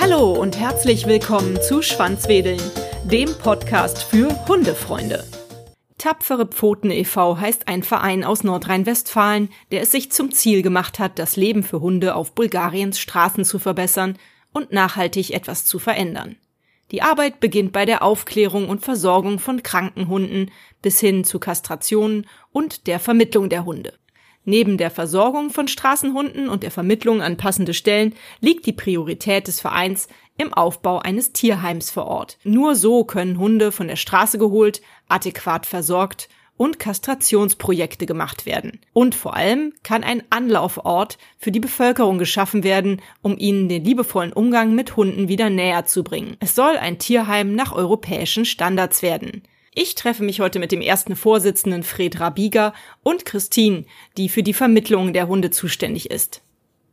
Hallo und herzlich willkommen zu Schwanzwedeln, dem Podcast für Hundefreunde. Tapfere Pfoten e.V. heißt ein Verein aus Nordrhein-Westfalen, der es sich zum Ziel gemacht hat, das Leben für Hunde auf Bulgariens Straßen zu verbessern und nachhaltig etwas zu verändern. Die Arbeit beginnt bei der Aufklärung und Versorgung von kranken Hunden bis hin zu Kastrationen und der Vermittlung der Hunde. Neben der Versorgung von Straßenhunden und der Vermittlung an passende Stellen liegt die Priorität des Vereins im Aufbau eines Tierheims vor Ort. Nur so können Hunde von der Straße geholt, adäquat versorgt und Kastrationsprojekte gemacht werden. Und vor allem kann ein Anlaufort für die Bevölkerung geschaffen werden, um ihnen den liebevollen Umgang mit Hunden wieder näher zu bringen. Es soll ein Tierheim nach europäischen Standards werden. Ich treffe mich heute mit dem ersten Vorsitzenden Fred Rabiger und Christine, die für die Vermittlung der Hunde zuständig ist.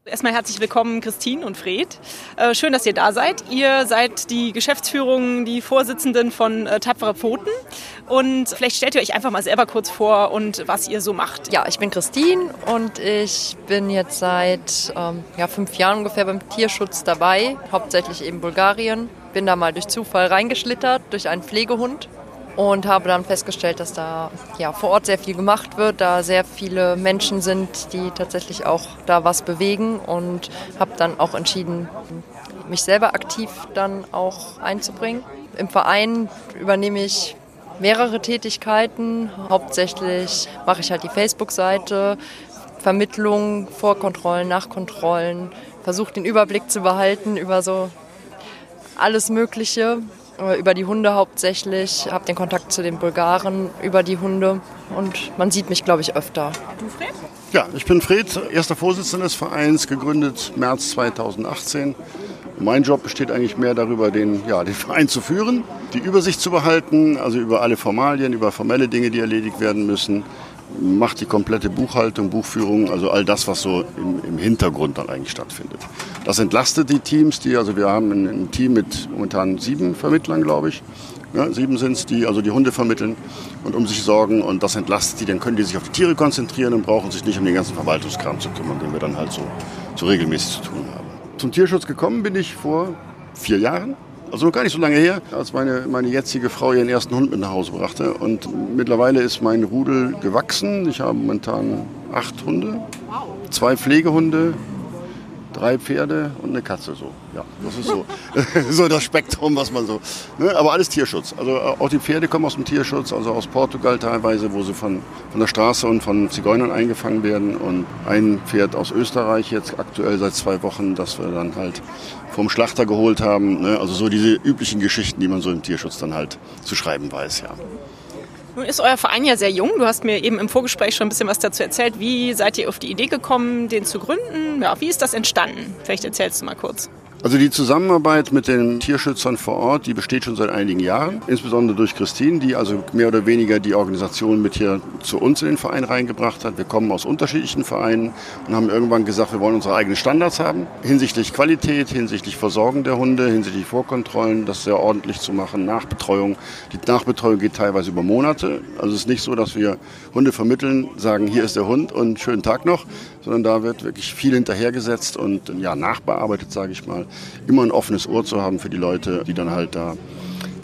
Erstmal herzlich willkommen, Christine und Fred. Äh, schön, dass ihr da seid. Ihr seid die Geschäftsführung, die Vorsitzenden von äh, Tapfere Pfoten. Und vielleicht stellt ihr euch einfach mal selber kurz vor und was ihr so macht. Ja, ich bin Christine und ich bin jetzt seit ähm, ja, fünf Jahren ungefähr beim Tierschutz dabei, hauptsächlich eben Bulgarien. Bin da mal durch Zufall reingeschlittert, durch einen Pflegehund und habe dann festgestellt, dass da ja, vor Ort sehr viel gemacht wird, da sehr viele Menschen sind, die tatsächlich auch da was bewegen und habe dann auch entschieden, mich selber aktiv dann auch einzubringen. Im Verein übernehme ich mehrere Tätigkeiten. Hauptsächlich mache ich halt die Facebook-Seite, Vermittlung, Vorkontrollen, Nachkontrollen, versuche den Überblick zu behalten über so alles Mögliche über die Hunde hauptsächlich, habe den Kontakt zu den Bulgaren über die Hunde und man sieht mich, glaube ich, öfter. Du, Fred? Ja, ich bin Fred, erster Vorsitzender des Vereins, gegründet März 2018. Mein Job besteht eigentlich mehr darüber, den, ja, den Verein zu führen, die Übersicht zu behalten, also über alle Formalien, über formelle Dinge, die erledigt werden müssen, macht die komplette Buchhaltung, Buchführung, also all das, was so im, im, Hintergrund dann eigentlich stattfindet. Das entlastet die Teams, die, also wir haben ein, Team mit momentan sieben Vermittlern, glaube ich. Ja, sieben sind es, die also die Hunde vermitteln und um sich sorgen und das entlastet die, dann können die sich auf die Tiere konzentrieren und brauchen sich nicht um den ganzen Verwaltungskram zu kümmern, den wir dann halt so, so regelmäßig zu tun haben. Zum Tierschutz gekommen bin ich vor vier Jahren also noch gar nicht so lange her, als meine, meine jetzige Frau ihren ersten Hund mit nach Hause brachte. Und mittlerweile ist mein Rudel gewachsen. Ich habe momentan acht Hunde, zwei Pflegehunde, drei Pferde und eine Katze. So, ja, das ist so, so das Spektrum, was man so. Ne? Aber alles Tierschutz. Also äh, auch die Pferde kommen aus dem Tierschutz, also aus Portugal teilweise, wo sie von, von der Straße und von Zigeunern eingefangen werden. Und ein Pferd aus Österreich jetzt aktuell seit zwei Wochen, das wir dann halt vom Schlachter geholt haben. Ne? Also so diese üblichen Geschichten, die man so im Tierschutz dann halt zu schreiben weiß, ja. Nun ist euer Verein ja sehr jung. Du hast mir eben im Vorgespräch schon ein bisschen was dazu erzählt. Wie seid ihr auf die Idee gekommen, den zu gründen? Ja, wie ist das entstanden? Vielleicht erzählst du mal kurz. Also die Zusammenarbeit mit den Tierschützern vor Ort, die besteht schon seit einigen Jahren, insbesondere durch Christine, die also mehr oder weniger die Organisation mit hier zu uns in den Verein reingebracht hat. Wir kommen aus unterschiedlichen Vereinen und haben irgendwann gesagt, wir wollen unsere eigenen Standards haben, hinsichtlich Qualität, hinsichtlich Versorgung der Hunde, hinsichtlich Vorkontrollen, das sehr ordentlich zu machen, Nachbetreuung. Die Nachbetreuung geht teilweise über Monate. Also es ist nicht so, dass wir Hunde vermitteln, sagen, hier ist der Hund und schönen Tag noch, sondern da wird wirklich viel hinterhergesetzt und ja, nachbearbeitet, sage ich mal. Immer ein offenes Ohr zu haben für die Leute, die dann halt da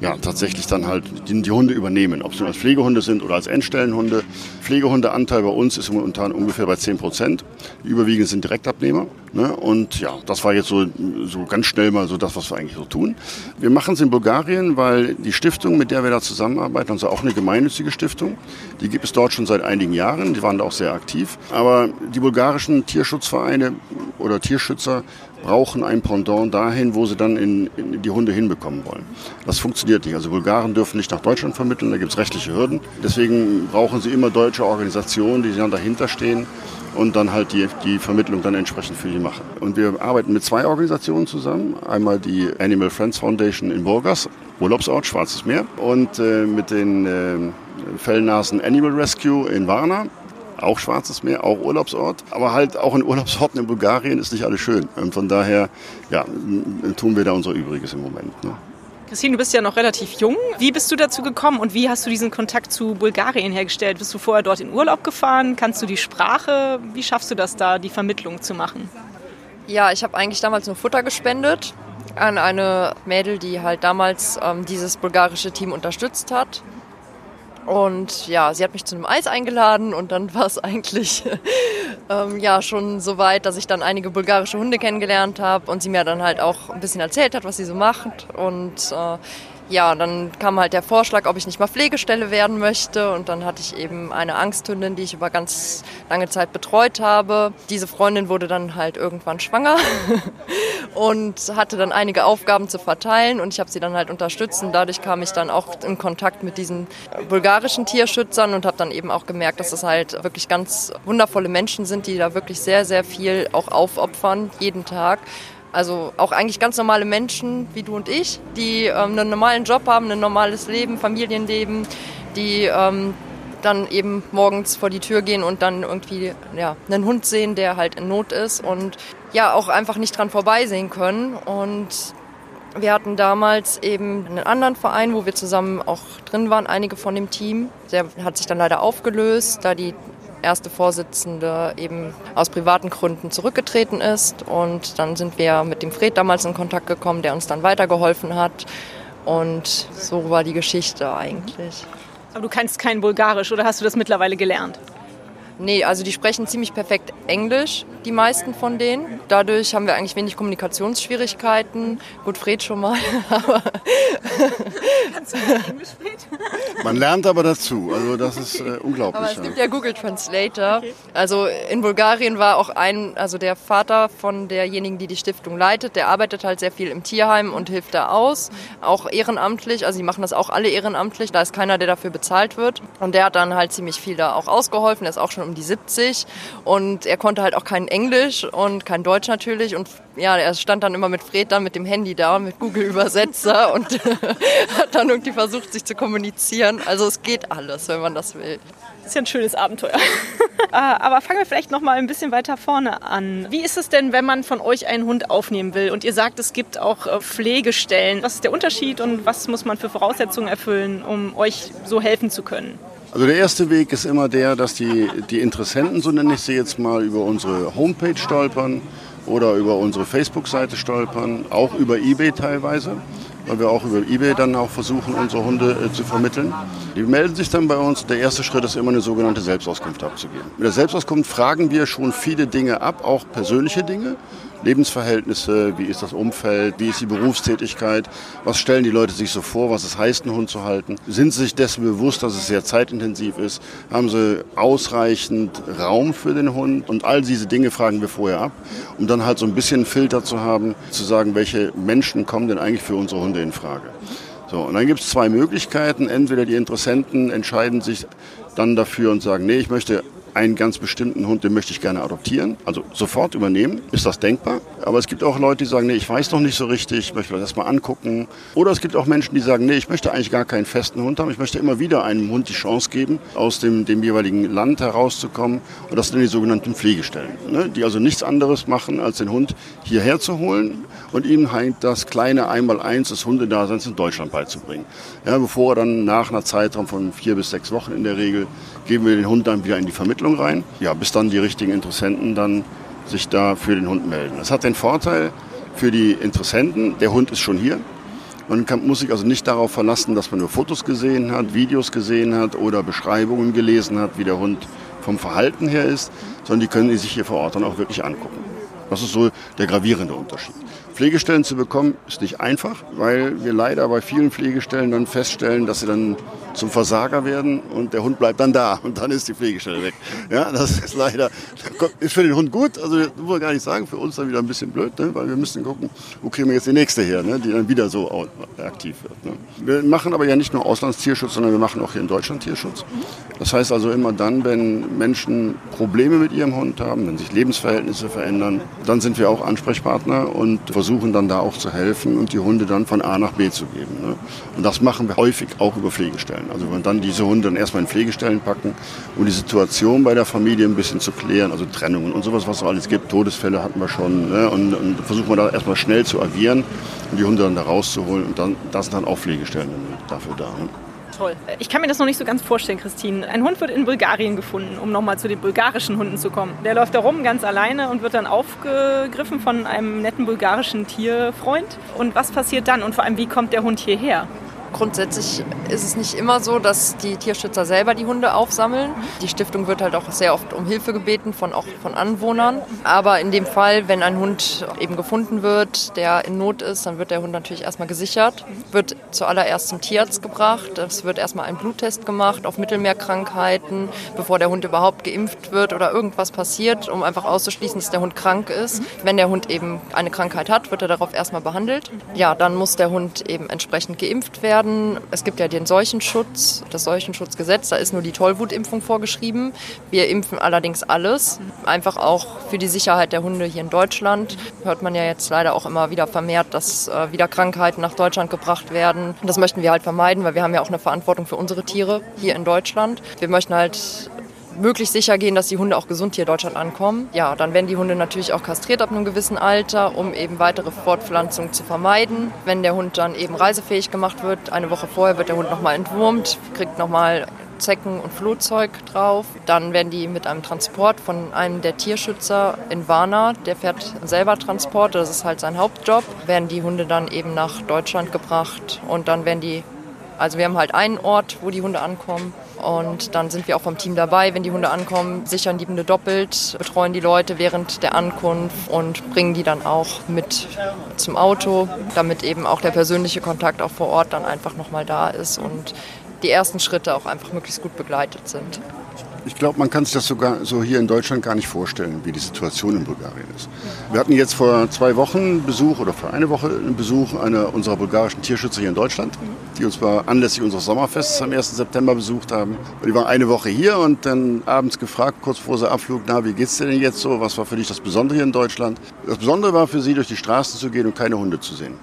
ja, tatsächlich dann halt die, die, Hunde übernehmen. Ob es nun als Pflegehunde sind oder als Endstellenhunde. Pflegehundeanteil bei uns ist momentan ungefähr bei 10 Prozent. Überwiegend sind Direktabnehmer. Ne? Und ja, das war jetzt so, so ganz schnell mal so das, was wir eigentlich so tun. Wir machen es in Bulgarien, weil die Stiftung, mit der wir da zusammenarbeiten, also auch eine gemeinnützige Stiftung, die gibt es dort schon seit einigen Jahren. Die waren da auch sehr aktiv. Aber die bulgarischen Tierschutzvereine oder Tierschützer brauchen ein Pendant dahin, wo sie dann in, in die Hunde hinbekommen wollen. Das funktioniert nicht. Also Bulgaren dürfen nicht nach Deutschland vermitteln, da gibt es rechtliche Hürden. Deswegen brauchen sie immer deutsche Organisationen, die dann dahinter stehen und dann halt die, die Vermittlung dann entsprechend für die machen. Und wir arbeiten mit zwei Organisationen zusammen. Einmal die Animal Friends Foundation in Burgas, Urlaubsort, Schwarzes Meer, und äh, mit den äh, Fellnasen Animal Rescue in Varna auch Schwarzes Meer, auch Urlaubsort. Aber halt auch in Urlaubsorten in Bulgarien ist nicht alles schön. Und von daher ja, tun wir da unser Übriges im Moment. Ne? Christine, du bist ja noch relativ jung. Wie bist du dazu gekommen und wie hast du diesen Kontakt zu Bulgarien hergestellt? Bist du vorher dort in Urlaub gefahren? Kannst du die Sprache? Wie schaffst du das da, die Vermittlung zu machen? Ja, ich habe eigentlich damals nur Futter gespendet an eine Mädel, die halt damals ähm, dieses bulgarische Team unterstützt hat. Und ja, sie hat mich zu einem Eis eingeladen und dann war es eigentlich ähm, ja schon so weit, dass ich dann einige bulgarische Hunde kennengelernt habe und sie mir dann halt auch ein bisschen erzählt hat, was sie so macht. Und äh, ja, dann kam halt der Vorschlag, ob ich nicht mal Pflegestelle werden möchte. Und dann hatte ich eben eine Angsthündin, die ich über ganz lange Zeit betreut habe. Diese Freundin wurde dann halt irgendwann schwanger und hatte dann einige Aufgaben zu verteilen. Und ich habe sie dann halt unterstützt. Und dadurch kam ich dann auch in Kontakt mit diesen bulgarischen Tierschützern und habe dann eben auch gemerkt, dass es halt wirklich ganz wundervolle Menschen sind, die da wirklich sehr, sehr viel auch aufopfern, jeden Tag. Also auch eigentlich ganz normale Menschen wie du und ich, die ähm, einen normalen Job haben, ein normales Leben, Familienleben, die ähm, dann eben morgens vor die Tür gehen und dann irgendwie ja, einen Hund sehen, der halt in Not ist und ja auch einfach nicht dran vorbeisehen können. Und wir hatten damals eben einen anderen Verein, wo wir zusammen auch drin waren, einige von dem Team. Der hat sich dann leider aufgelöst, da die erste Vorsitzende eben aus privaten Gründen zurückgetreten ist. Und dann sind wir mit dem Fred damals in Kontakt gekommen, der uns dann weitergeholfen hat. Und so war die Geschichte eigentlich. Aber du kannst kein Bulgarisch oder hast du das mittlerweile gelernt? Nee, also die sprechen ziemlich perfekt Englisch, die meisten von denen. Dadurch haben wir eigentlich wenig Kommunikationsschwierigkeiten. Gut, Fred schon mal. Kannst du Englisch, Fred? Man lernt aber dazu, also das ist äh, unglaublich. Aber es gibt ja Google Translator. Okay. Also in Bulgarien war auch ein, also der Vater von derjenigen, die die Stiftung leitet, der arbeitet halt sehr viel im Tierheim und hilft da aus, auch ehrenamtlich. Also die machen das auch alle ehrenamtlich, da ist keiner, der dafür bezahlt wird. Und der hat dann halt ziemlich viel da auch ausgeholfen, der ist auch schon die 70 und er konnte halt auch kein Englisch und kein Deutsch natürlich und ja, er stand dann immer mit Fred dann mit dem Handy da, mit Google Übersetzer und hat dann irgendwie versucht, sich zu kommunizieren. Also es geht alles, wenn man das will. Das ist ja ein schönes Abenteuer. Ah, aber fangen wir vielleicht noch mal ein bisschen weiter vorne an. Wie ist es denn, wenn man von euch einen Hund aufnehmen will und ihr sagt, es gibt auch äh, Pflegestellen? Was ist der Unterschied und was muss man für Voraussetzungen erfüllen, um euch so helfen zu können? Also der erste Weg ist immer der, dass die, die Interessenten, so nenne ich sie jetzt mal, über unsere Homepage stolpern oder über unsere Facebook-Seite stolpern, auch über eBay teilweise, weil wir auch über eBay dann auch versuchen, unsere Hunde äh, zu vermitteln. Die melden sich dann bei uns. Der erste Schritt ist immer eine sogenannte Selbstauskunft abzugeben. Mit der Selbstauskunft fragen wir schon viele Dinge ab, auch persönliche Dinge. Lebensverhältnisse, wie ist das Umfeld, wie ist die Berufstätigkeit, was stellen die Leute sich so vor, was es heißt, einen Hund zu halten. Sind sie sich dessen bewusst, dass es sehr zeitintensiv ist? Haben sie ausreichend Raum für den Hund? Und all diese Dinge fragen wir vorher ab, um dann halt so ein bisschen einen Filter zu haben, zu sagen, welche Menschen kommen denn eigentlich für unsere Hunde in Frage. So, und dann gibt es zwei Möglichkeiten. Entweder die Interessenten entscheiden sich dann dafür und sagen, nee, ich möchte einen ganz bestimmten Hund, den möchte ich gerne adoptieren, also sofort übernehmen, ist das denkbar. Aber es gibt auch Leute, die sagen, nee, ich weiß noch nicht so richtig, ich möchte das erstmal angucken. Oder es gibt auch Menschen, die sagen, nee, ich möchte eigentlich gar keinen festen Hund haben, ich möchte immer wieder einem Hund die Chance geben, aus dem, dem jeweiligen Land herauszukommen. Und das sind die sogenannten Pflegestellen, ne? die also nichts anderes machen, als den Hund hierher zu holen und ihm halt das kleine Einmaleins des Hundedaseins in Deutschland beizubringen. Ja, bevor er dann nach einer Zeitraum von vier bis sechs Wochen in der Regel, geben wir den Hund dann wieder in die Vermittlung Entwicklung rein, ja, bis dann die richtigen Interessenten dann sich da für den Hund melden. Das hat den Vorteil für die Interessenten, der Hund ist schon hier. Man kann, muss sich also nicht darauf verlassen, dass man nur Fotos gesehen hat, Videos gesehen hat oder Beschreibungen gelesen hat, wie der Hund vom Verhalten her ist, sondern die können sich hier vor Ort dann auch wirklich angucken. Das ist so der gravierende Unterschied. Pflegestellen zu bekommen ist nicht einfach, weil wir leider bei vielen Pflegestellen dann feststellen, dass sie dann zum Versager werden und der Hund bleibt dann da und dann ist die Pflegestelle weg. Ja, das ist leider, ist für den Hund gut, also das muss man gar nicht sagen, für uns dann wieder ein bisschen blöd, ne? weil wir müssen gucken, wo kriegen wir jetzt die nächste her, ne? die dann wieder so aktiv wird. Ne? Wir machen aber ja nicht nur Auslandstierschutz, sondern wir machen auch hier in Deutschland Tierschutz. Das heißt also immer dann, wenn Menschen Probleme mit ihrem Hund haben, wenn sich Lebensverhältnisse verändern, dann sind wir auch Ansprechpartner und versuchen dann da auch zu helfen und die Hunde dann von A nach B zu geben. Ne? Und das machen wir häufig auch über Pflegestellen. Pflegestellen. Also wenn dann diese Hunde dann erstmal in Pflegestellen packen, um die Situation bei der Familie ein bisschen zu klären, also Trennungen und sowas, was es alles gibt. Todesfälle hatten wir schon. Ne? Und, und versuchen wir da erstmal schnell zu agieren und die Hunde dann da rauszuholen. Und dann, das sind dann auch Pflegestellen dafür da. Ne? Toll. Ich kann mir das noch nicht so ganz vorstellen, Christine. Ein Hund wird in Bulgarien gefunden, um nochmal zu den bulgarischen Hunden zu kommen. Der läuft da rum ganz alleine und wird dann aufgegriffen von einem netten bulgarischen Tierfreund. Und was passiert dann? Und vor allem, wie kommt der Hund hierher? Grundsätzlich ist es nicht immer so, dass die Tierschützer selber die Hunde aufsammeln. Die Stiftung wird halt auch sehr oft um Hilfe gebeten von auch von Anwohnern. Aber in dem Fall, wenn ein Hund eben gefunden wird, der in Not ist, dann wird der Hund natürlich erstmal gesichert, wird zuallererst zum Tierarzt gebracht. Es wird erstmal ein Bluttest gemacht auf Mittelmeerkrankheiten, bevor der Hund überhaupt geimpft wird oder irgendwas passiert, um einfach auszuschließen, dass der Hund krank ist. Wenn der Hund eben eine Krankheit hat, wird er darauf erstmal behandelt. Ja, dann muss der Hund eben entsprechend geimpft werden werden. Es gibt ja den Seuchenschutz, das Seuchenschutzgesetz, da ist nur die Tollwutimpfung vorgeschrieben. Wir impfen allerdings alles, einfach auch für die Sicherheit der Hunde hier in Deutschland. Hört man ja jetzt leider auch immer wieder vermehrt, dass äh, wieder Krankheiten nach Deutschland gebracht werden. Das möchten wir halt vermeiden, weil wir haben ja auch eine Verantwortung für unsere Tiere hier in Deutschland. Wir möchten halt möglichst sicher gehen, dass die Hunde auch gesund hier in Deutschland ankommen. Ja, dann werden die Hunde natürlich auch kastriert ab einem gewissen Alter, um eben weitere Fortpflanzung zu vermeiden. Wenn der Hund dann eben reisefähig gemacht wird, eine Woche vorher wird der Hund nochmal entwurmt, kriegt nochmal Zecken und Flohzeug drauf. Dann werden die mit einem Transport von einem der Tierschützer in Warna, der fährt selber Transport, das ist halt sein Hauptjob, werden die Hunde dann eben nach Deutschland gebracht und dann werden die, also wir haben halt einen Ort, wo die Hunde ankommen und dann sind wir auch vom Team dabei, wenn die Hunde ankommen, sichern die Hunde doppelt, betreuen die Leute während der Ankunft und bringen die dann auch mit zum Auto, damit eben auch der persönliche Kontakt auch vor Ort dann einfach nochmal da ist und die ersten Schritte auch einfach möglichst gut begleitet sind. Ich glaube, man kann sich das sogar so hier in Deutschland gar nicht vorstellen, wie die Situation in Bulgarien ist. Wir hatten jetzt vor zwei Wochen Besuch oder vor einer Woche einen Besuch einer unserer bulgarischen Tierschützer hier in Deutschland, die uns zwar anlässlich unseres Sommerfestes am 1. September besucht haben. Die waren eine Woche hier und dann abends gefragt, kurz vor sie Abflug, na, wie geht's dir denn jetzt so? Was war für dich das Besondere hier in Deutschland? Das Besondere war für sie, durch die Straßen zu gehen und keine Hunde zu sehen.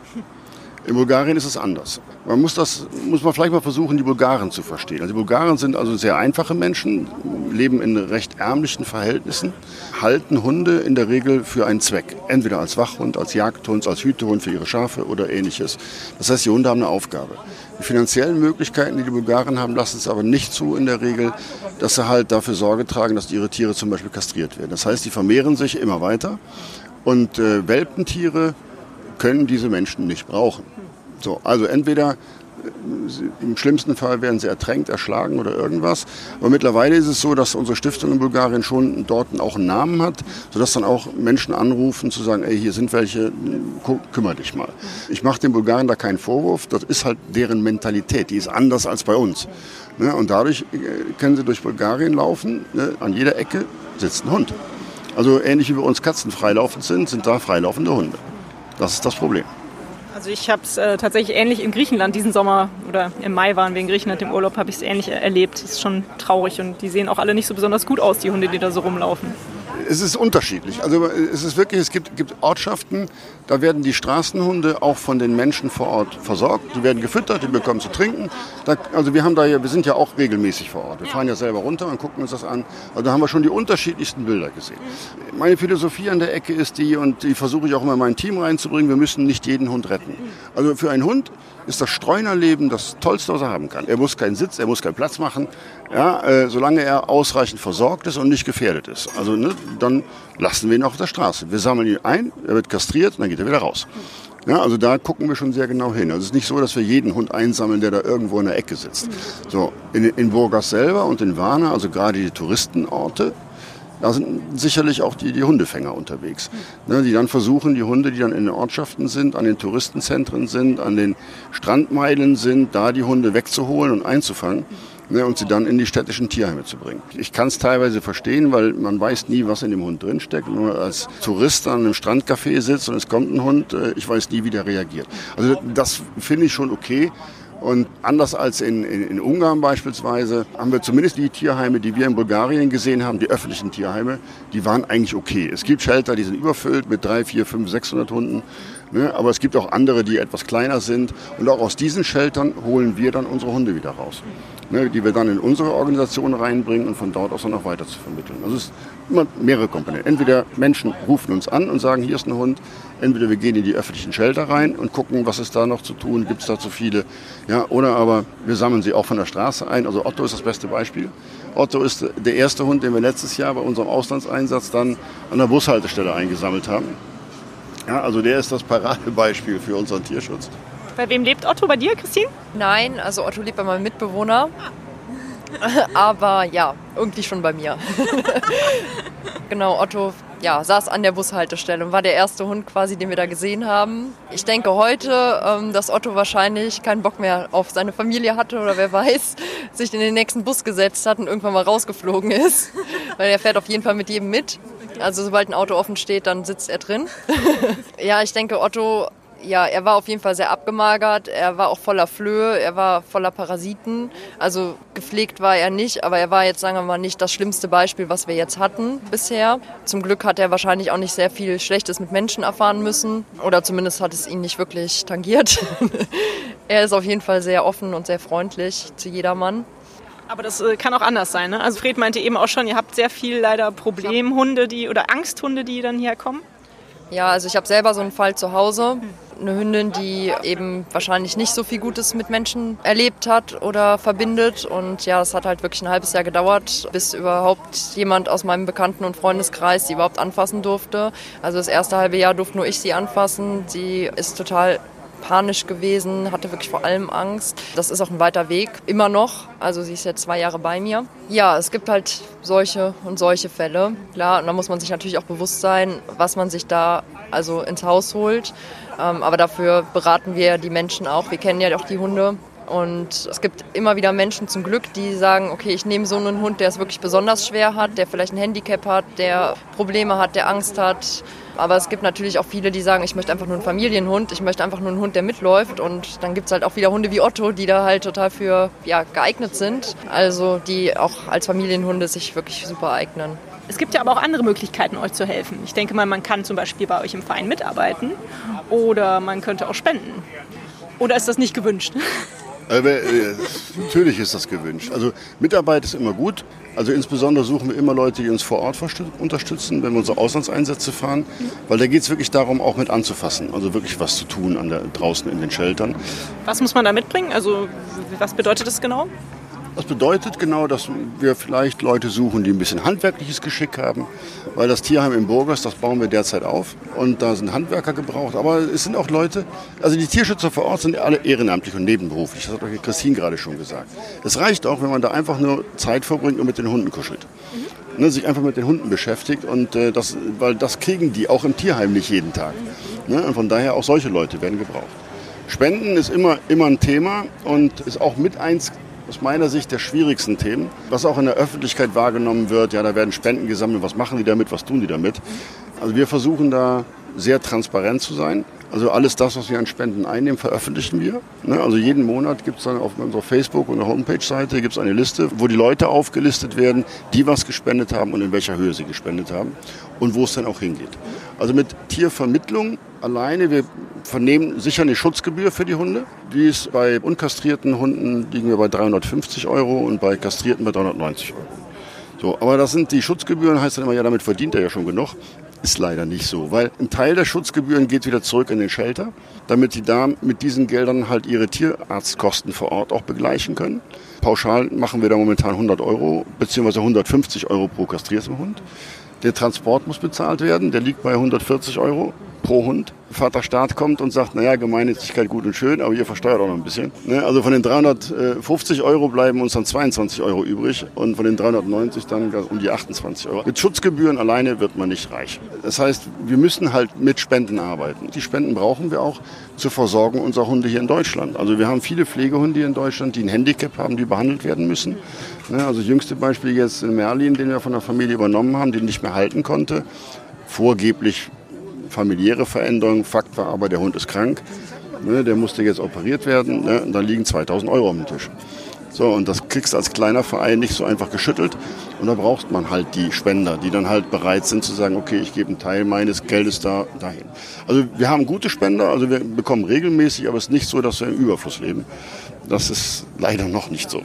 In Bulgarien ist es anders. Man muss das, muss man vielleicht mal versuchen, die Bulgaren zu verstehen. Also die Bulgaren sind also sehr einfache Menschen, leben in recht ärmlichen Verhältnissen, halten Hunde in der Regel für einen Zweck. Entweder als Wachhund, als Jagdhund, als Hütehund für ihre Schafe oder ähnliches. Das heißt, die Hunde haben eine Aufgabe. Die finanziellen Möglichkeiten, die die Bulgaren haben, lassen es aber nicht zu in der Regel, dass sie halt dafür Sorge tragen, dass ihre Tiere zum Beispiel kastriert werden. Das heißt, die vermehren sich immer weiter und äh, Welpentiere können diese Menschen nicht brauchen. So, also entweder äh, im schlimmsten Fall werden sie ertränkt, erschlagen oder irgendwas. Aber mittlerweile ist es so, dass unsere Stiftung in Bulgarien schon dort auch einen Namen hat, sodass dann auch Menschen anrufen, zu sagen, ey, hier sind welche, kümmere dich mal. Ich mache den Bulgaren da keinen Vorwurf, das ist halt deren Mentalität, die ist anders als bei uns. Ne, und dadurch äh, können sie durch Bulgarien laufen, ne, an jeder Ecke sitzt ein Hund. Also ähnlich wie bei uns Katzen freilaufend sind, sind da freilaufende Hunde. Das ist das Problem. Also ich habe es äh, tatsächlich ähnlich in Griechenland diesen Sommer oder im Mai waren wir in Griechenland im Urlaub, habe ich es ähnlich erlebt. Es ist schon traurig und die sehen auch alle nicht so besonders gut aus, die Hunde, die da so rumlaufen es ist unterschiedlich. Also es ist wirklich, es gibt, gibt Ortschaften, da werden die Straßenhunde auch von den Menschen vor Ort versorgt. Die werden gefüttert, die bekommen zu trinken. Da, also wir haben da ja, wir sind ja auch regelmäßig vor Ort. Wir fahren ja selber runter und gucken uns das an. Also da haben wir schon die unterschiedlichsten Bilder gesehen. Meine Philosophie an der Ecke ist die, und die versuche ich auch immer in mein Team reinzubringen, wir müssen nicht jeden Hund retten. Also für einen Hund ist das Streunerleben das Tollste, was er haben kann. Er muss keinen Sitz, er muss keinen Platz machen, ja, äh, solange er ausreichend versorgt ist und nicht gefährdet ist. Also ne, dann lassen wir ihn auf der Straße. Wir sammeln ihn ein, er wird kastriert dann geht er wieder raus. Ja, also da gucken wir schon sehr genau hin. Also es ist nicht so, dass wir jeden Hund einsammeln, der da irgendwo in der Ecke sitzt. So, in, in Burgas selber und in Warna, also gerade die Touristenorte, da sind sicherlich auch die, die Hundefänger unterwegs, ne, die dann versuchen, die Hunde, die dann in den Ortschaften sind, an den Touristenzentren sind, an den Strandmeilen sind, da die Hunde wegzuholen und einzufangen ne, und sie dann in die städtischen Tierheime zu bringen. Ich kann es teilweise verstehen, weil man weiß nie, was in dem Hund drinsteckt. Wenn man als Tourist an einem Strandcafé sitzt und es kommt ein Hund, äh, ich weiß nie, wie der reagiert. Also das finde ich schon okay. Und anders als in, in, in, Ungarn beispielsweise, haben wir zumindest die Tierheime, die wir in Bulgarien gesehen haben, die öffentlichen Tierheime, die waren eigentlich okay. Es gibt Shelter, die sind überfüllt mit drei, vier, fünf, 600 Hunden. Ne? Aber es gibt auch andere, die etwas kleiner sind. Und auch aus diesen Sheltern holen wir dann unsere Hunde wieder raus. Ne? Die wir dann in unsere Organisation reinbringen und von dort aus dann auch weiter zu vermitteln. Also es ist immer mehrere Komponenten. Entweder Menschen rufen uns an und sagen, hier ist ein Hund. Entweder wir gehen in die öffentlichen Shelter rein und gucken, was ist da noch zu tun, gibt es da zu viele. Ja, oder aber wir sammeln sie auch von der Straße ein. Also Otto ist das beste Beispiel. Otto ist der erste Hund, den wir letztes Jahr bei unserem Auslandseinsatz dann an der Bushaltestelle eingesammelt haben. Ja, also der ist das Paradebeispiel für unseren Tierschutz. Bei wem lebt Otto? Bei dir, Christine? Nein, also Otto lebt bei meinem Mitbewohner. Aber ja, irgendwie schon bei mir. genau, Otto ja, saß an der Bushaltestelle und war der erste Hund quasi, den wir da gesehen haben. Ich denke heute, ähm, dass Otto wahrscheinlich keinen Bock mehr auf seine Familie hatte oder wer weiß, sich in den nächsten Bus gesetzt hat und irgendwann mal rausgeflogen ist. Weil er fährt auf jeden Fall mit jedem mit. Also sobald ein Auto offen steht, dann sitzt er drin. ja, ich denke, Otto, ja, er war auf jeden Fall sehr abgemagert. Er war auch voller Flöhe, er war voller Parasiten. Also gepflegt war er nicht, aber er war jetzt, sagen wir mal, nicht das schlimmste Beispiel, was wir jetzt hatten bisher. Zum Glück hat er wahrscheinlich auch nicht sehr viel Schlechtes mit Menschen erfahren müssen. Oder zumindest hat es ihn nicht wirklich tangiert. er ist auf jeden Fall sehr offen und sehr freundlich zu jedermann. Aber das äh, kann auch anders sein. Ne? Also Fred meinte eben auch schon, ihr habt sehr viel leider Problemhunde, die oder Angsthunde, die dann hierher kommen. Ja, also ich habe selber so einen Fall zu Hause. Eine Hündin, die eben wahrscheinlich nicht so viel Gutes mit Menschen erlebt hat oder verbindet. Und ja, es hat halt wirklich ein halbes Jahr gedauert, bis überhaupt jemand aus meinem Bekannten- und Freundeskreis sie überhaupt anfassen durfte. Also das erste halbe Jahr durfte nur ich sie anfassen. Sie ist total panisch gewesen, hatte wirklich vor allem Angst. Das ist auch ein weiter Weg, immer noch. Also sie ist jetzt zwei Jahre bei mir. Ja, es gibt halt solche und solche Fälle. Klar, und da muss man sich natürlich auch bewusst sein, was man sich da also ins Haus holt. Ähm, aber dafür beraten wir die Menschen auch. Wir kennen ja auch die Hunde. Und es gibt immer wieder Menschen zum Glück, die sagen, okay, ich nehme so einen Hund, der es wirklich besonders schwer hat, der vielleicht ein Handicap hat, der Probleme hat, der Angst hat. Aber es gibt natürlich auch viele, die sagen, ich möchte einfach nur einen Familienhund, ich möchte einfach nur einen Hund, der mitläuft. Und dann gibt es halt auch wieder Hunde wie Otto, die da halt total für ja, geeignet sind. Also die auch als Familienhunde sich wirklich super eignen. Es gibt ja aber auch andere Möglichkeiten, euch zu helfen. Ich denke mal, man kann zum Beispiel bei euch im Verein mitarbeiten oder man könnte auch spenden. Oder ist das nicht gewünscht? Aber, äh, natürlich ist das gewünscht. Also Mitarbeit ist immer gut. Also insbesondere suchen wir immer Leute, die uns vor Ort unterstützen, wenn wir unsere Auslandseinsätze fahren. Weil da geht es wirklich darum, auch mit anzufassen. Also wirklich was zu tun an der, draußen in den Sheltern. Was muss man da mitbringen? Also was bedeutet das genau? Das bedeutet genau, dass wir vielleicht Leute suchen, die ein bisschen handwerkliches Geschick haben, weil das Tierheim in Burgers, das bauen wir derzeit auf und da sind Handwerker gebraucht. Aber es sind auch Leute, also die Tierschützer vor Ort sind alle ehrenamtlich und nebenberuflich. Das hat euch Christine gerade schon gesagt. Es reicht auch, wenn man da einfach nur Zeit verbringt und mit den Hunden kuschelt. Mhm. Ne, sich einfach mit den Hunden beschäftigt und äh, das, weil das kriegen die auch im Tierheim nicht jeden Tag. Ne, und von daher auch solche Leute werden gebraucht. Spenden ist immer, immer ein Thema und ist auch mit eins aus meiner Sicht der schwierigsten Themen, was auch in der Öffentlichkeit wahrgenommen wird. Ja, da werden Spenden gesammelt, was machen die damit, was tun die damit. Also wir versuchen da sehr transparent zu sein. Also alles das, was wir an Spenden einnehmen, veröffentlichen wir. Ne, also jeden Monat gibt es dann auf unserer Facebook- und Homepage-Seite gibt's eine Liste, wo die Leute aufgelistet werden, die was gespendet haben und in welcher Höhe sie gespendet haben und wo es dann auch hingeht. Also mit Tiervermittlung alleine, wir vernehmen sicher eine Schutzgebühr für die Hunde. Die ist bei unkastrierten Hunden liegen wir bei 350 Euro und bei kastrierten bei 390 Euro. So, aber das sind die Schutzgebühren, heißt dann immer, ja, damit verdient er ja schon genug. Ist leider nicht so, weil ein Teil der Schutzgebühren geht wieder zurück in den Shelter, damit die da mit diesen Geldern halt ihre Tierarztkosten vor Ort auch begleichen können. Pauschal machen wir da momentan 100 Euro beziehungsweise 150 Euro pro kastrierten Hund. Der Transport muss bezahlt werden, der liegt bei 140 Euro pro Hund. Vater Staat kommt und sagt, naja, Gemeinnützigkeit gut und schön, aber ihr versteuert auch noch ein bisschen. Ne? Also von den 350 Euro bleiben uns dann 22 Euro übrig und von den 390 dann um die 28 Euro. Mit Schutzgebühren alleine wird man nicht reich. Das heißt, wir müssen halt mit Spenden arbeiten. Die Spenden brauchen wir auch zur Versorgung unserer Hunde hier in Deutschland. Also wir haben viele Pflegehunde hier in Deutschland, die ein Handicap haben, die behandelt werden müssen. Ne? Also das jüngste Beispiel jetzt in Merlin, den wir von der Familie übernommen haben, den nicht mehr halten konnte. Vorgeblich familiäre Veränderung. Fakt war aber, der Hund ist krank. Ne, der musste jetzt operiert werden, ne, und da liegen 2000 Euro am Tisch. So, und das kriegst du als kleiner Verein nicht so einfach geschüttelt. Und da braucht man halt die Spender, die dann halt bereit sind zu sagen, okay, ich gebe einen Teil meines Geldes da dahin. Also wir haben gute Spender, also wir bekommen regelmäßig, aber es ist nicht so, dass wir im Überfluss leben. Das ist leider noch nicht so.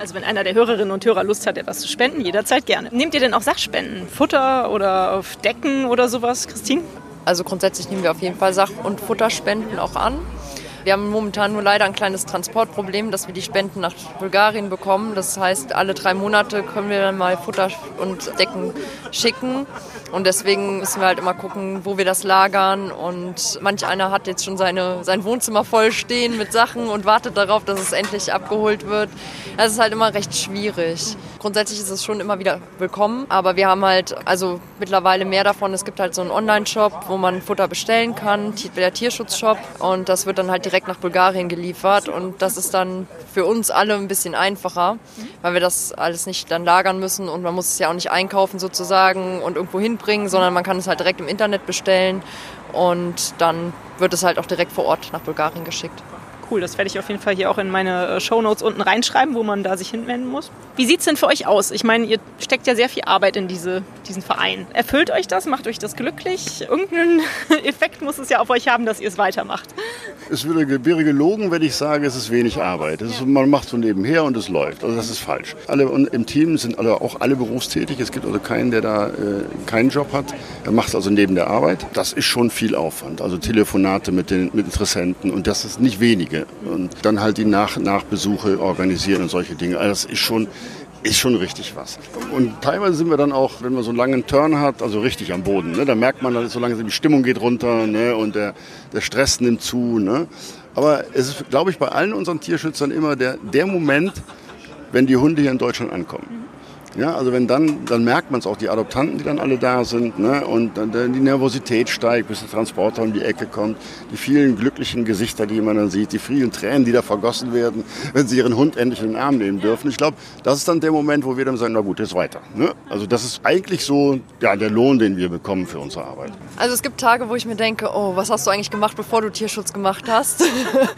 Also wenn einer der Hörerinnen und Hörer Lust hat, etwas zu spenden, jederzeit gerne. Nehmt ihr denn auch Sachspenden? Futter oder auf Decken oder sowas, Christine? Also grundsätzlich nehmen wir auf jeden Fall Sach- und Futterspenden auch an. Wir haben momentan nur leider ein kleines Transportproblem, dass wir die Spenden nach Bulgarien bekommen. Das heißt, alle drei Monate können wir dann mal Futter und Decken schicken. Und deswegen müssen wir halt immer gucken, wo wir das lagern. Und manch einer hat jetzt schon seine, sein Wohnzimmer voll stehen mit Sachen und wartet darauf, dass es endlich abgeholt wird. Das ist halt immer recht schwierig. Grundsätzlich ist es schon immer wieder willkommen, aber wir haben halt also mittlerweile mehr davon. Es gibt halt so einen Online-Shop, wo man Futter bestellen kann, der Tierschutzshop. Und das wird dann halt direkt nach Bulgarien geliefert. Und das ist dann für uns alle ein bisschen einfacher, weil wir das alles nicht dann lagern müssen. Und man muss es ja auch nicht einkaufen sozusagen und irgendwo hinbringen, sondern man kann es halt direkt im Internet bestellen. Und dann wird es halt auch direkt vor Ort nach Bulgarien geschickt cool. Das werde ich auf jeden Fall hier auch in meine äh, Shownotes unten reinschreiben, wo man da sich hinwenden muss. Wie sieht es denn für euch aus? Ich meine, ihr steckt ja sehr viel Arbeit in diese, diesen Verein. Erfüllt euch das? Macht euch das glücklich? Irgendeinen Effekt muss es ja auf euch haben, dass ihr es weitermacht. Es würde, wäre gelogen, wenn ich sage, es ist wenig Arbeit. Ist, man macht so nebenher und es läuft. Also das ist falsch. Alle im Team sind alle, auch alle berufstätig. Es gibt also keinen, der da äh, keinen Job hat. Er macht also neben der Arbeit. Das ist schon viel Aufwand. Also Telefonate mit den mit Interessenten und das ist nicht wenige und dann halt die Nach Nachbesuche organisieren und solche Dinge. Also das ist schon, ist schon richtig was. Und teilweise sind wir dann auch, wenn man so einen langen Turn hat, also richtig am Boden. Ne? Da merkt man, dass so langsam die Stimmung geht runter ne? und der, der Stress nimmt zu. Ne? Aber es ist, glaube ich, bei allen unseren Tierschützern immer der, der Moment, wenn die Hunde hier in Deutschland ankommen. Ja, also wenn dann, dann merkt man es auch, die Adoptanten, die dann alle da sind, ne? und dann die Nervosität steigt, bis der Transporter um die Ecke kommt, die vielen glücklichen Gesichter, die man dann sieht, die vielen Tränen, die da vergossen werden, wenn sie ihren Hund endlich in den Arm nehmen dürfen. Ich glaube, das ist dann der Moment, wo wir dann sagen, na gut, jetzt weiter. Ne? Also das ist eigentlich so ja, der Lohn, den wir bekommen für unsere Arbeit. Also es gibt Tage, wo ich mir denke, oh, was hast du eigentlich gemacht, bevor du Tierschutz gemacht hast?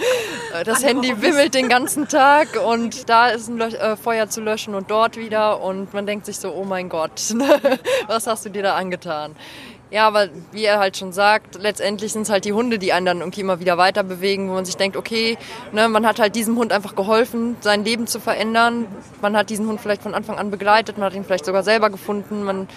das Handy wimmelt den ganzen Tag und da ist ein Löch, äh, Feuer zu löschen und dort wieder und man denkt sich so, oh mein Gott, was hast du dir da angetan? Ja, aber wie er halt schon sagt, letztendlich sind es halt die Hunde, die einen dann irgendwie immer wieder weiter bewegen, wo man sich denkt, okay, ne, man hat halt diesem Hund einfach geholfen, sein Leben zu verändern. Man hat diesen Hund vielleicht von Anfang an begleitet, man hat ihn vielleicht sogar selber gefunden, man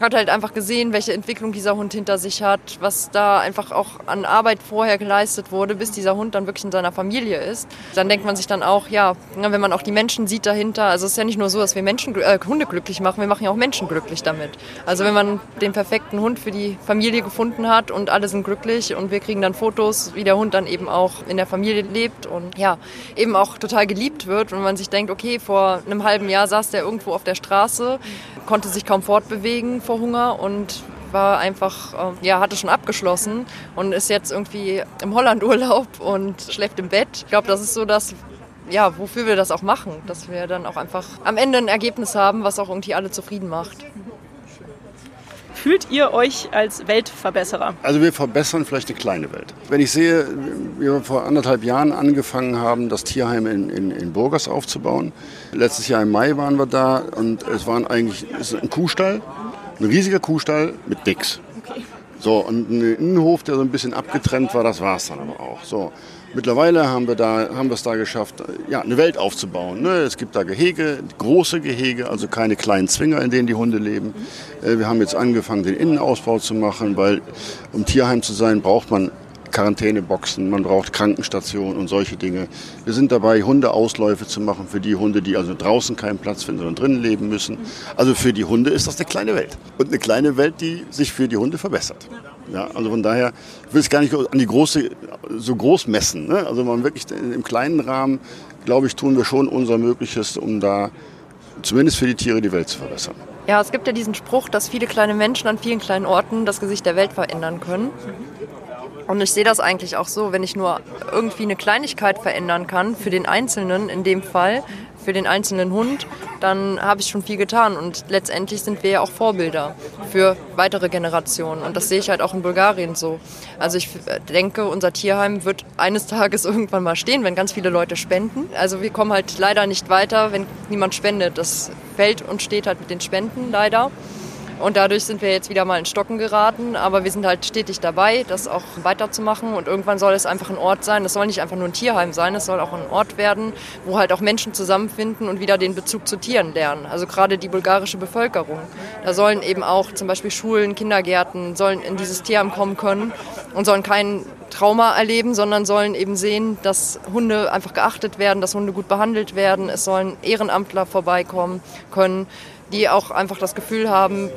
hat halt einfach gesehen, welche Entwicklung dieser Hund hinter sich hat, was da einfach auch an Arbeit vorher geleistet wurde, bis dieser Hund dann wirklich in seiner Familie ist. Dann denkt man sich dann auch, ja, wenn man auch die Menschen sieht dahinter, also es ist ja nicht nur so, dass wir Menschen, äh, Hunde glücklich machen, wir machen ja auch Menschen glücklich damit. Also wenn man den perfekten Hund für die Familie gefunden hat und alle sind glücklich und wir kriegen dann Fotos, wie der Hund dann eben auch in der Familie lebt und ja, eben auch total geliebt wird und man sich denkt, okay, vor einem halben Jahr saß der irgendwo auf der Straße, konnte sich kaum fortbewegen vor Hunger und war einfach, äh, ja, hatte schon abgeschlossen und ist jetzt irgendwie im Hollandurlaub und schläft im Bett. Ich glaube, das ist so das, ja, wofür wir das auch machen, dass wir dann auch einfach am Ende ein Ergebnis haben, was auch irgendwie alle zufrieden macht. Fühlt ihr euch als Weltverbesserer? Also wir verbessern vielleicht eine kleine Welt. Wenn ich sehe, wie wir vor anderthalb Jahren angefangen haben, das Tierheim in, in, in Burgers aufzubauen. Letztes Jahr im Mai waren wir da und es waren eigentlich es ist ein Kuhstall, ein riesiger Kuhstall mit Dicks. Okay. So, und ein Innenhof, der so ein bisschen abgetrennt war, das war es dann aber auch. So. Mittlerweile haben wir da, haben wir es da geschafft, ja, eine Welt aufzubauen. Ne? Es gibt da Gehege, große Gehege, also keine kleinen Zwinger, in denen die Hunde leben. Äh, wir haben jetzt angefangen, den Innenausbau zu machen, weil um Tierheim zu sein, braucht man Quarantäneboxen, man braucht Krankenstationen und solche Dinge. Wir sind dabei, Hundeausläufe zu machen für die Hunde, die also draußen keinen Platz finden, sondern drinnen leben müssen. Also für die Hunde ist das eine kleine Welt. Und eine kleine Welt, die sich für die Hunde verbessert. Ja, also von daher will ich es gar nicht an die große, so groß messen. Ne? Also man wirklich im kleinen Rahmen, glaube ich, tun wir schon unser Mögliches, um da zumindest für die Tiere die Welt zu verbessern. Ja, es gibt ja diesen Spruch, dass viele kleine Menschen an vielen kleinen Orten das Gesicht der Welt verändern können. Und ich sehe das eigentlich auch so, wenn ich nur irgendwie eine Kleinigkeit verändern kann, für den Einzelnen in dem Fall, für den einzelnen Hund, dann habe ich schon viel getan. Und letztendlich sind wir ja auch Vorbilder für weitere Generationen. Und das sehe ich halt auch in Bulgarien so. Also ich denke, unser Tierheim wird eines Tages irgendwann mal stehen, wenn ganz viele Leute spenden. Also wir kommen halt leider nicht weiter, wenn niemand spendet. Das fällt und steht halt mit den Spenden leider. Und dadurch sind wir jetzt wieder mal in Stocken geraten. Aber wir sind halt stetig dabei, das auch weiterzumachen. Und irgendwann soll es einfach ein Ort sein. Es soll nicht einfach nur ein Tierheim sein. Es soll auch ein Ort werden, wo halt auch Menschen zusammenfinden und wieder den Bezug zu Tieren lernen. Also gerade die bulgarische Bevölkerung. Da sollen eben auch zum Beispiel Schulen, Kindergärten, sollen in dieses Tierheim kommen können und sollen kein Trauma erleben, sondern sollen eben sehen, dass Hunde einfach geachtet werden, dass Hunde gut behandelt werden. Es sollen Ehrenamtler vorbeikommen können die auch einfach das Gefühl haben,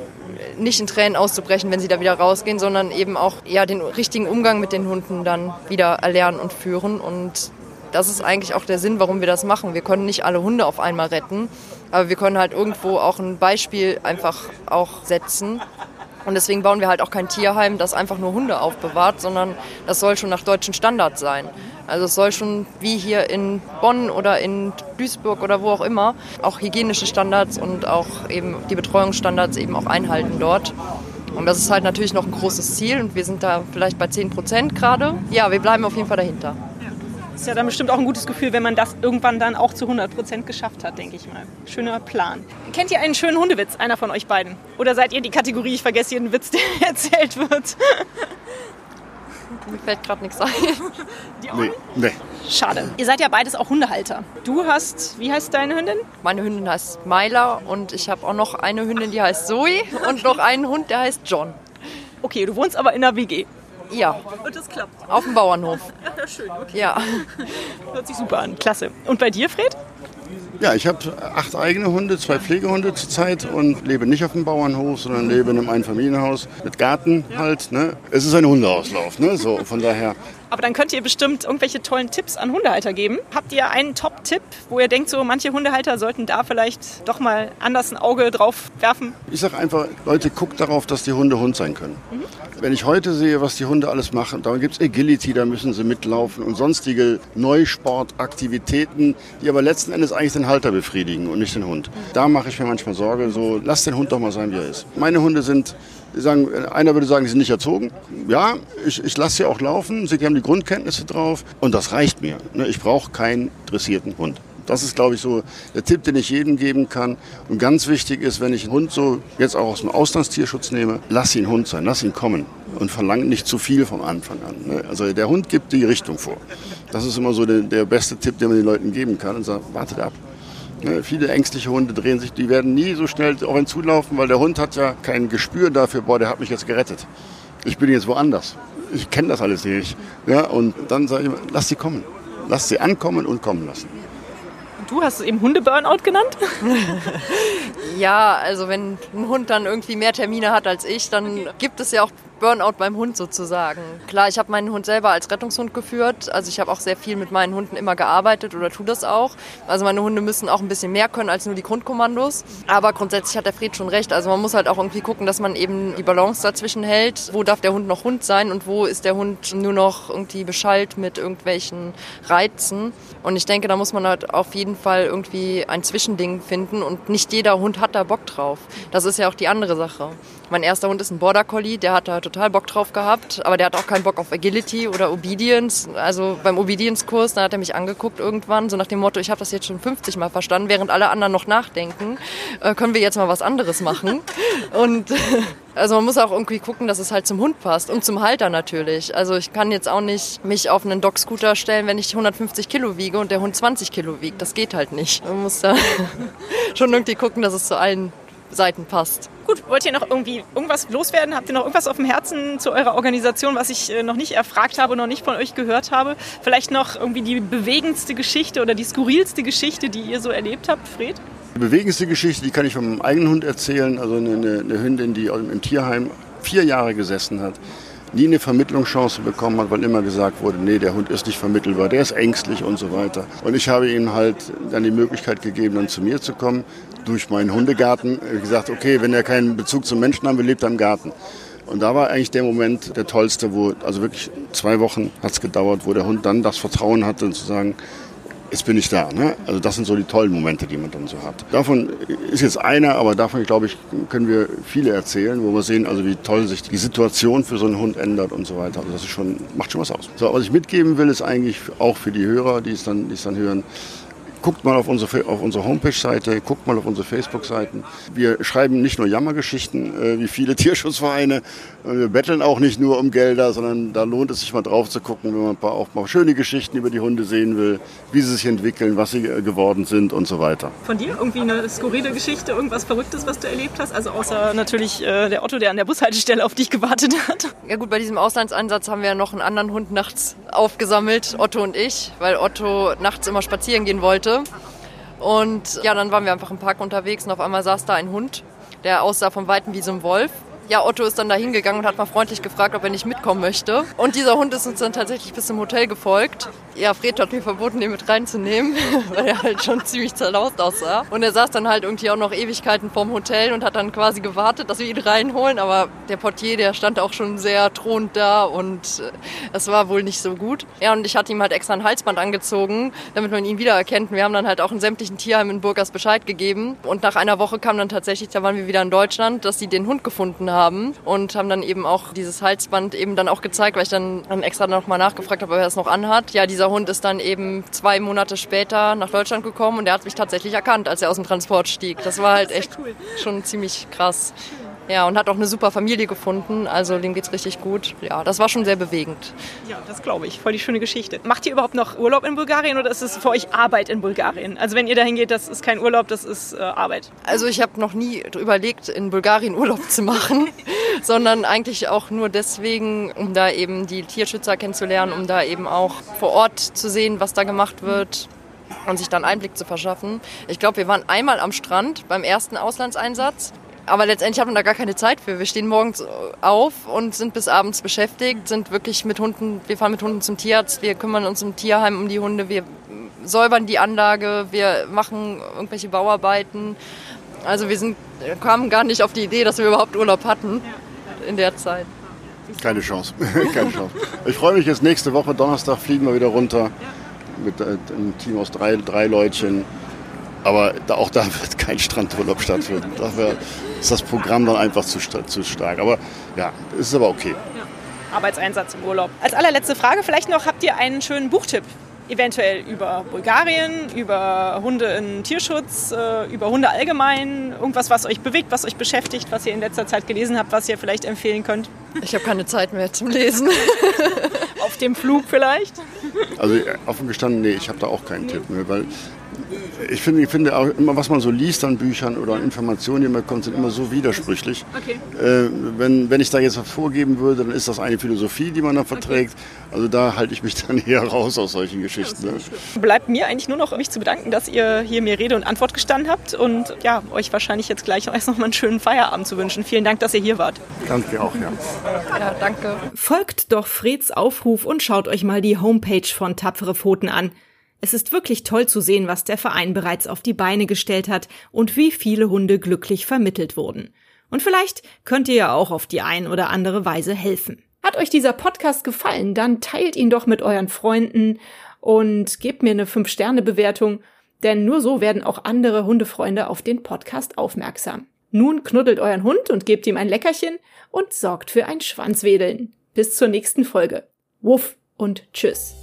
nicht in Tränen auszubrechen, wenn sie da wieder rausgehen, sondern eben auch ja, den richtigen Umgang mit den Hunden dann wieder erlernen und führen. Und das ist eigentlich auch der Sinn, warum wir das machen. Wir können nicht alle Hunde auf einmal retten, aber wir können halt irgendwo auch ein Beispiel einfach auch setzen. Und deswegen bauen wir halt auch kein Tierheim, das einfach nur Hunde aufbewahrt, sondern das soll schon nach deutschen Standards sein. Also es soll schon wie hier in Bonn oder in Duisburg oder wo auch immer auch hygienische Standards und auch eben die Betreuungsstandards eben auch einhalten dort. Und das ist halt natürlich noch ein großes Ziel und wir sind da vielleicht bei 10 Prozent gerade. Ja, wir bleiben auf jeden Fall dahinter. Das ist ja dann bestimmt auch ein gutes Gefühl, wenn man das irgendwann dann auch zu 100 Prozent geschafft hat, denke ich mal. Schöner Plan. Kennt ihr einen schönen Hundewitz, einer von euch beiden? Oder seid ihr die Kategorie, ich vergesse jeden Witz, der erzählt wird? Mir fällt gerade nichts ein. Die nee, nee. Schade. Ihr seid ja beides auch Hundehalter. Du hast, wie heißt deine Hündin? Meine Hündin heißt Myla und ich habe auch noch eine Hündin, die heißt Zoe und noch einen Hund, der heißt John. Okay, du wohnst aber in der WG. Ja. Und das klappt. Auf dem Bauernhof. Ja, schön. Okay. Ja. Hört sich super an. Klasse. Und bei dir, Fred? Ja, ich habe acht eigene Hunde, zwei Pflegehunde zurzeit und lebe nicht auf dem Bauernhof, sondern lebe in einem Einfamilienhaus mit Garten halt. Ne? Es ist ein Hundeauslauf, ne? so von daher. Aber dann könnt ihr bestimmt irgendwelche tollen Tipps an Hundehalter geben. Habt ihr einen Top-Tipp, wo ihr denkt, so manche Hundehalter sollten da vielleicht doch mal anders ein Auge drauf werfen? Ich sage einfach, Leute, guckt darauf, dass die Hunde Hund sein können. Mhm. Wenn ich heute sehe, was die Hunde alles machen, da gibt es Agility, da müssen sie mitlaufen und sonstige Neusportaktivitäten, die aber letzten Endes eigentlich den Halter befriedigen und nicht den Hund. Da mache ich mir manchmal Sorge, so lass den Hund doch mal sein, wie er ist. Meine Hunde sind sagen, einer würde sagen, sie sind nicht erzogen. Ja, ich, ich lasse sie auch laufen. Sie haben die Grundkenntnisse drauf und das reicht mir. Ne, ich brauche keinen dressierten Hund. Das ist, glaube ich, so der Tipp, den ich jedem geben kann. Und ganz wichtig ist, wenn ich einen Hund so jetzt auch aus dem Auslandstierschutz nehme, lass ihn Hund sein, lass ihn kommen und verlang nicht zu viel vom Anfang an. Ne. Also der Hund gibt die Richtung vor. Das ist immer so der, der beste Tipp, den man den Leuten geben kann und sagt, wartet ab. Ne, viele ängstliche Hunde drehen sich, die werden nie so schnell auf ihn zulaufen, weil der Hund hat ja kein Gespür dafür, boah, der hat mich jetzt gerettet. Ich bin jetzt woanders. Ich kenne das alles nicht. Ja, und dann sage ich immer, lass sie kommen. Lass sie ankommen und kommen lassen. Du hast es eben Hunde-Burnout genannt? ja, also wenn ein Hund dann irgendwie mehr Termine hat als ich, dann gibt es ja auch Burnout beim Hund sozusagen. Klar, ich habe meinen Hund selber als Rettungshund geführt. Also ich habe auch sehr viel mit meinen Hunden immer gearbeitet oder tue das auch. Also meine Hunde müssen auch ein bisschen mehr können als nur die Grundkommandos. Aber grundsätzlich hat der Fred schon recht. Also man muss halt auch irgendwie gucken, dass man eben die Balance dazwischen hält. Wo darf der Hund noch Hund sein und wo ist der Hund nur noch irgendwie beschallt mit irgendwelchen Reizen. Und ich denke, da muss man halt auf jeden Fall irgendwie ein Zwischending finden und nicht jeder Hund hat da Bock drauf. Das ist ja auch die andere Sache. Mein erster Hund ist ein Border Collie, der hat da total Bock drauf gehabt, aber der hat auch keinen Bock auf Agility oder Obedience. Also beim Obedience-Kurs, da hat er mich angeguckt irgendwann, so nach dem Motto, ich habe das jetzt schon 50 Mal verstanden, während alle anderen noch nachdenken, äh, können wir jetzt mal was anderes machen. Und also man muss auch irgendwie gucken, dass es halt zum Hund passt und zum Halter natürlich. Also ich kann jetzt auch nicht mich auf einen Dog-Scooter stellen, wenn ich 150 Kilo wiege und der Hund 20 Kilo wiegt. Das geht halt nicht. Man muss da schon irgendwie gucken, dass es zu allen Seiten passt. Gut, wollt ihr noch irgendwie irgendwas loswerden? Habt ihr noch irgendwas auf dem Herzen zu eurer Organisation, was ich äh, noch nicht erfragt habe, noch nicht von euch gehört habe? Vielleicht noch irgendwie die bewegendste Geschichte oder die skurrilste Geschichte, die ihr so erlebt habt, Fred? Die bewegendste Geschichte, die kann ich von meinem eigenen Hund erzählen. Also eine, eine Hündin, die im Tierheim vier Jahre gesessen hat nie eine Vermittlungschance bekommen hat, weil immer gesagt wurde, nee, der Hund ist nicht vermittelbar, der ist ängstlich und so weiter. Und ich habe ihm halt dann die Möglichkeit gegeben, dann zu mir zu kommen, durch meinen Hundegarten. Ich gesagt, okay, wenn er keinen Bezug zum Menschen haben will, lebt er im Garten. Und da war eigentlich der Moment der tollste, wo, also wirklich zwei Wochen hat es gedauert, wo der Hund dann das Vertrauen hatte, zu sagen, jetzt bin ich da. Ne? Also das sind so die tollen Momente, die man dann so hat. Davon ist jetzt einer, aber davon, glaube ich, können wir viele erzählen, wo wir sehen, also wie toll sich die Situation für so einen Hund ändert und so weiter. Also das ist schon, macht schon was aus. So, was ich mitgeben will, ist eigentlich auch für die Hörer, die es dann, die es dann hören, Guckt mal auf unsere, auf unsere Homepage-Seite, guckt mal auf unsere Facebook-Seiten. Wir schreiben nicht nur Jammergeschichten äh, wie viele Tierschutzvereine. Wir betteln auch nicht nur um Gelder, sondern da lohnt es sich mal drauf zu gucken, wenn man ein paar, auch mal schöne Geschichten über die Hunde sehen will, wie sie sich entwickeln, was sie äh, geworden sind und so weiter. Von dir irgendwie eine skurrile Geschichte, irgendwas Verrücktes, was du erlebt hast? Also außer natürlich äh, der Otto, der an der Bushaltestelle auf dich gewartet hat. Ja gut, bei diesem Auslandseinsatz haben wir noch einen anderen Hund nachts aufgesammelt, Otto und ich, weil Otto nachts immer spazieren gehen wollte wollte. Und ja, dann waren wir einfach im Park unterwegs und auf einmal saß da ein Hund, der aussah von Weitem wie so ein Wolf ja, Otto ist dann da hingegangen und hat mal freundlich gefragt, ob er nicht mitkommen möchte. Und dieser Hund ist uns dann tatsächlich bis zum Hotel gefolgt. Ja, Fred hat mir verboten, den mit reinzunehmen, weil er halt schon ziemlich zerlaust aussah. Und er saß dann halt irgendwie auch noch Ewigkeiten vorm Hotel und hat dann quasi gewartet, dass wir ihn reinholen. Aber der Portier, der stand auch schon sehr thronend da und äh, es war wohl nicht so gut. Ja, und ich hatte ihm halt extra ein Halsband angezogen, damit man ihn wiedererkennt. Wir haben dann halt auch in sämtlichen Tierheimen in Burgas Bescheid gegeben. Und nach einer Woche kam dann tatsächlich, da waren wir wieder in Deutschland, dass sie den Hund gefunden haben haben und haben dann eben auch dieses Halsband eben dann auch gezeigt, weil ich dann, dann extra nochmal nachgefragt habe, ob er es noch anhat. Ja, dieser Hund ist dann eben zwei Monate später nach Deutschland gekommen und er hat mich tatsächlich erkannt, als er aus dem Transport stieg. Das war halt echt schon ziemlich krass. Ja, und hat auch eine super Familie gefunden. Also dem geht's richtig gut. Ja, das war schon sehr bewegend. Ja, das glaube ich. Voll die schöne Geschichte. Macht ihr überhaupt noch Urlaub in Bulgarien oder ist es für euch Arbeit in Bulgarien? Also wenn ihr dahin geht, das ist kein Urlaub, das ist äh, Arbeit. Also ich habe noch nie überlegt, in Bulgarien Urlaub zu machen, sondern eigentlich auch nur deswegen, um da eben die Tierschützer kennenzulernen, um da eben auch vor Ort zu sehen, was da gemacht wird und sich dann Einblick zu verschaffen. Ich glaube, wir waren einmal am Strand beim ersten Auslandseinsatz aber letztendlich hat man da gar keine Zeit für. Wir stehen morgens auf und sind bis abends beschäftigt, sind wirklich mit Hunden, wir fahren mit Hunden zum Tierarzt, wir kümmern uns im Tierheim um die Hunde, wir säubern die Anlage, wir machen irgendwelche Bauarbeiten. Also wir sind, kamen gar nicht auf die Idee, dass wir überhaupt Urlaub hatten in der Zeit. Keine Chance. Keine Chance. Ich freue mich jetzt nächste Woche, Donnerstag fliegen wir wieder runter mit äh, einem Team aus drei, drei Leutchen. Aber auch da wird kein Strandurlaub stattfinden. Dafür ist das Programm dann einfach zu, zu stark. Aber ja, ist aber okay. Ja. Arbeitseinsatz im Urlaub. Als allerletzte Frage vielleicht noch, habt ihr einen schönen Buchtipp? Eventuell über Bulgarien, über Hunde in Tierschutz, äh, über Hunde allgemein, irgendwas, was euch bewegt, was euch beschäftigt, was ihr in letzter Zeit gelesen habt, was ihr vielleicht empfehlen könnt? Ich habe keine Zeit mehr zum Lesen. Auf dem Flug vielleicht? Also offen gestanden, nee, ich habe da auch keinen Tipp mehr, weil ich finde, ich finde auch immer, was man so liest an Büchern oder an Informationen, die man bekommt, sind immer so widersprüchlich. Okay. Äh, wenn, wenn ich da jetzt was vorgeben würde, dann ist das eine Philosophie, die man da verträgt. Okay. Also da halte ich mich dann eher raus aus solchen Geschichten. Ja, ne? Bleibt mir eigentlich nur noch, mich zu bedanken, dass ihr hier mir Rede und Antwort gestanden habt und ja, euch wahrscheinlich jetzt gleich erst noch mal einen schönen Feierabend zu wünschen. Vielen Dank, dass ihr hier wart. Danke auch, ja. Ja, danke. Folgt doch Freds Aufruf und schaut euch mal die Homepage von Tapfere Pfoten an. Es ist wirklich toll zu sehen, was der Verein bereits auf die Beine gestellt hat und wie viele Hunde glücklich vermittelt wurden. Und vielleicht könnt ihr ja auch auf die ein oder andere Weise helfen. Hat euch dieser Podcast gefallen, dann teilt ihn doch mit euren Freunden und gebt mir eine 5-Sterne-Bewertung, denn nur so werden auch andere Hundefreunde auf den Podcast aufmerksam. Nun knuddelt euren Hund und gebt ihm ein Leckerchen und sorgt für ein Schwanzwedeln. Bis zur nächsten Folge. Wuff und tschüss.